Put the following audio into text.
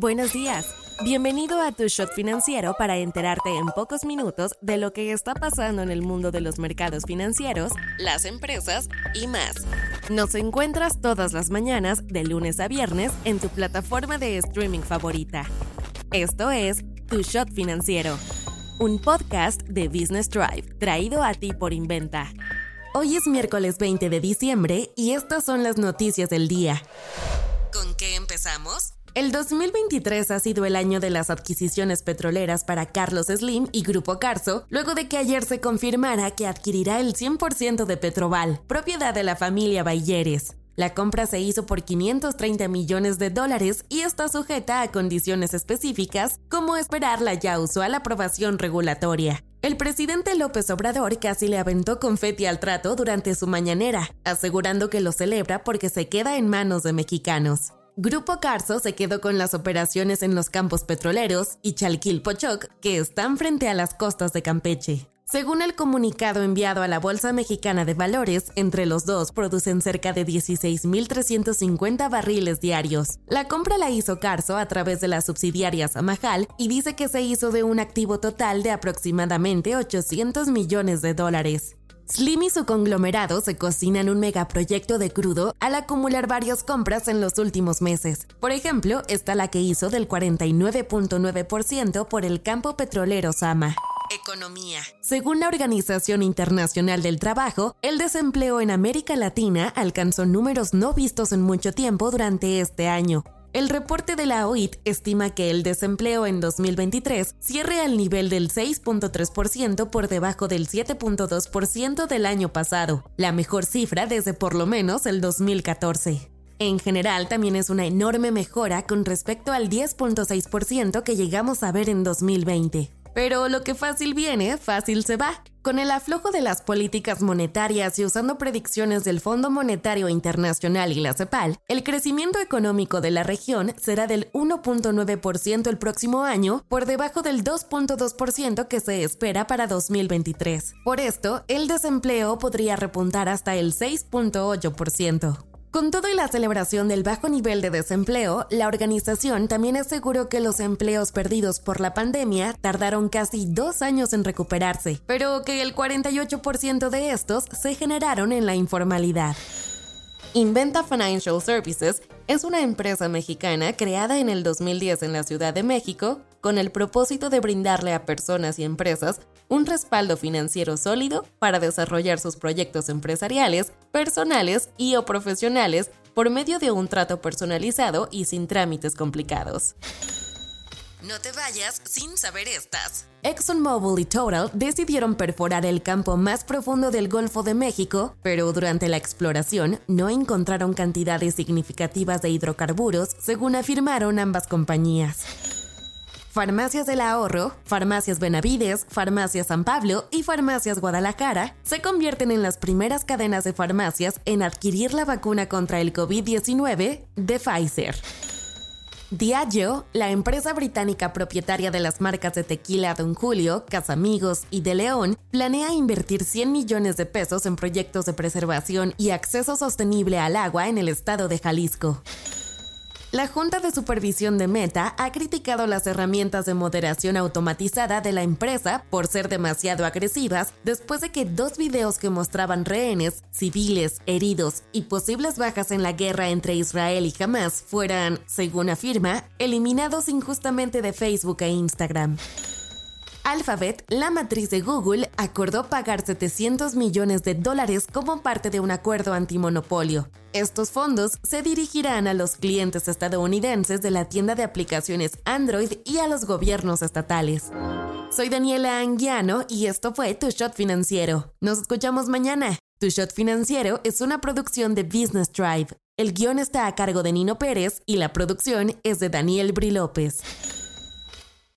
Buenos días. Bienvenido a Tu Shot Financiero para enterarte en pocos minutos de lo que está pasando en el mundo de los mercados financieros, las empresas y más. Nos encuentras todas las mañanas, de lunes a viernes, en tu plataforma de streaming favorita. Esto es Tu Shot Financiero, un podcast de Business Drive traído a ti por Inventa. Hoy es miércoles 20 de diciembre y estas son las noticias del día. ¿Con qué empezamos? El 2023 ha sido el año de las adquisiciones petroleras para Carlos Slim y Grupo Carso, luego de que ayer se confirmara que adquirirá el 100% de Petroval, propiedad de la familia Bayeres. La compra se hizo por 530 millones de dólares y está sujeta a condiciones específicas, como esperar la ya usual aprobación regulatoria. El presidente López Obrador casi le aventó confeti al trato durante su mañanera, asegurando que lo celebra porque se queda en manos de mexicanos. Grupo Carso se quedó con las operaciones en los campos petroleros y Chalquil-Pochoc, que están frente a las costas de Campeche. Según el comunicado enviado a la Bolsa Mexicana de Valores, entre los dos producen cerca de 16.350 barriles diarios. La compra la hizo Carso a través de la subsidiaria Samajal y dice que se hizo de un activo total de aproximadamente 800 millones de dólares. Slim y su conglomerado se cocinan un megaproyecto de crudo al acumular varias compras en los últimos meses. Por ejemplo, está la que hizo del 49.9% por el campo petrolero Sama. Economía. Según la Organización Internacional del Trabajo, el desempleo en América Latina alcanzó números no vistos en mucho tiempo durante este año. El reporte de la OIT estima que el desempleo en 2023 cierre al nivel del 6.3% por debajo del 7.2% del año pasado, la mejor cifra desde por lo menos el 2014. En general, también es una enorme mejora con respecto al 10.6% que llegamos a ver en 2020. Pero lo que fácil viene, fácil se va. Con el aflojo de las políticas monetarias y usando predicciones del Fondo Monetario Internacional y la CEPAL, el crecimiento económico de la región será del 1.9% el próximo año, por debajo del 2.2% que se espera para 2023. Por esto, el desempleo podría repuntar hasta el 6.8%. Con todo y la celebración del bajo nivel de desempleo, la organización también aseguró que los empleos perdidos por la pandemia tardaron casi dos años en recuperarse, pero que el 48% de estos se generaron en la informalidad. Inventa Financial Services es una empresa mexicana creada en el 2010 en la Ciudad de México con el propósito de brindarle a personas y empresas un respaldo financiero sólido para desarrollar sus proyectos empresariales, personales y o profesionales por medio de un trato personalizado y sin trámites complicados. No te vayas sin saber estas. ExxonMobil y Total decidieron perforar el campo más profundo del Golfo de México, pero durante la exploración no encontraron cantidades significativas de hidrocarburos, según afirmaron ambas compañías. Farmacias del Ahorro, Farmacias Benavides, Farmacias San Pablo y Farmacias Guadalajara se convierten en las primeras cadenas de farmacias en adquirir la vacuna contra el COVID-19 de Pfizer. Diageo, la empresa británica propietaria de las marcas de tequila Don Julio, Casamigos y De León, planea invertir 100 millones de pesos en proyectos de preservación y acceso sostenible al agua en el estado de Jalisco. La Junta de Supervisión de Meta ha criticado las herramientas de moderación automatizada de la empresa por ser demasiado agresivas después de que dos videos que mostraban rehenes, civiles, heridos y posibles bajas en la guerra entre Israel y Hamas fueran, según afirma, eliminados injustamente de Facebook e Instagram. Alphabet, la matriz de Google, acordó pagar 700 millones de dólares como parte de un acuerdo antimonopolio. Estos fondos se dirigirán a los clientes estadounidenses de la tienda de aplicaciones Android y a los gobiernos estatales. Soy Daniela Anguiano y esto fue Tu Shot Financiero. Nos escuchamos mañana. Tu Shot Financiero es una producción de Business Drive. El guion está a cargo de Nino Pérez y la producción es de Daniel Bri López.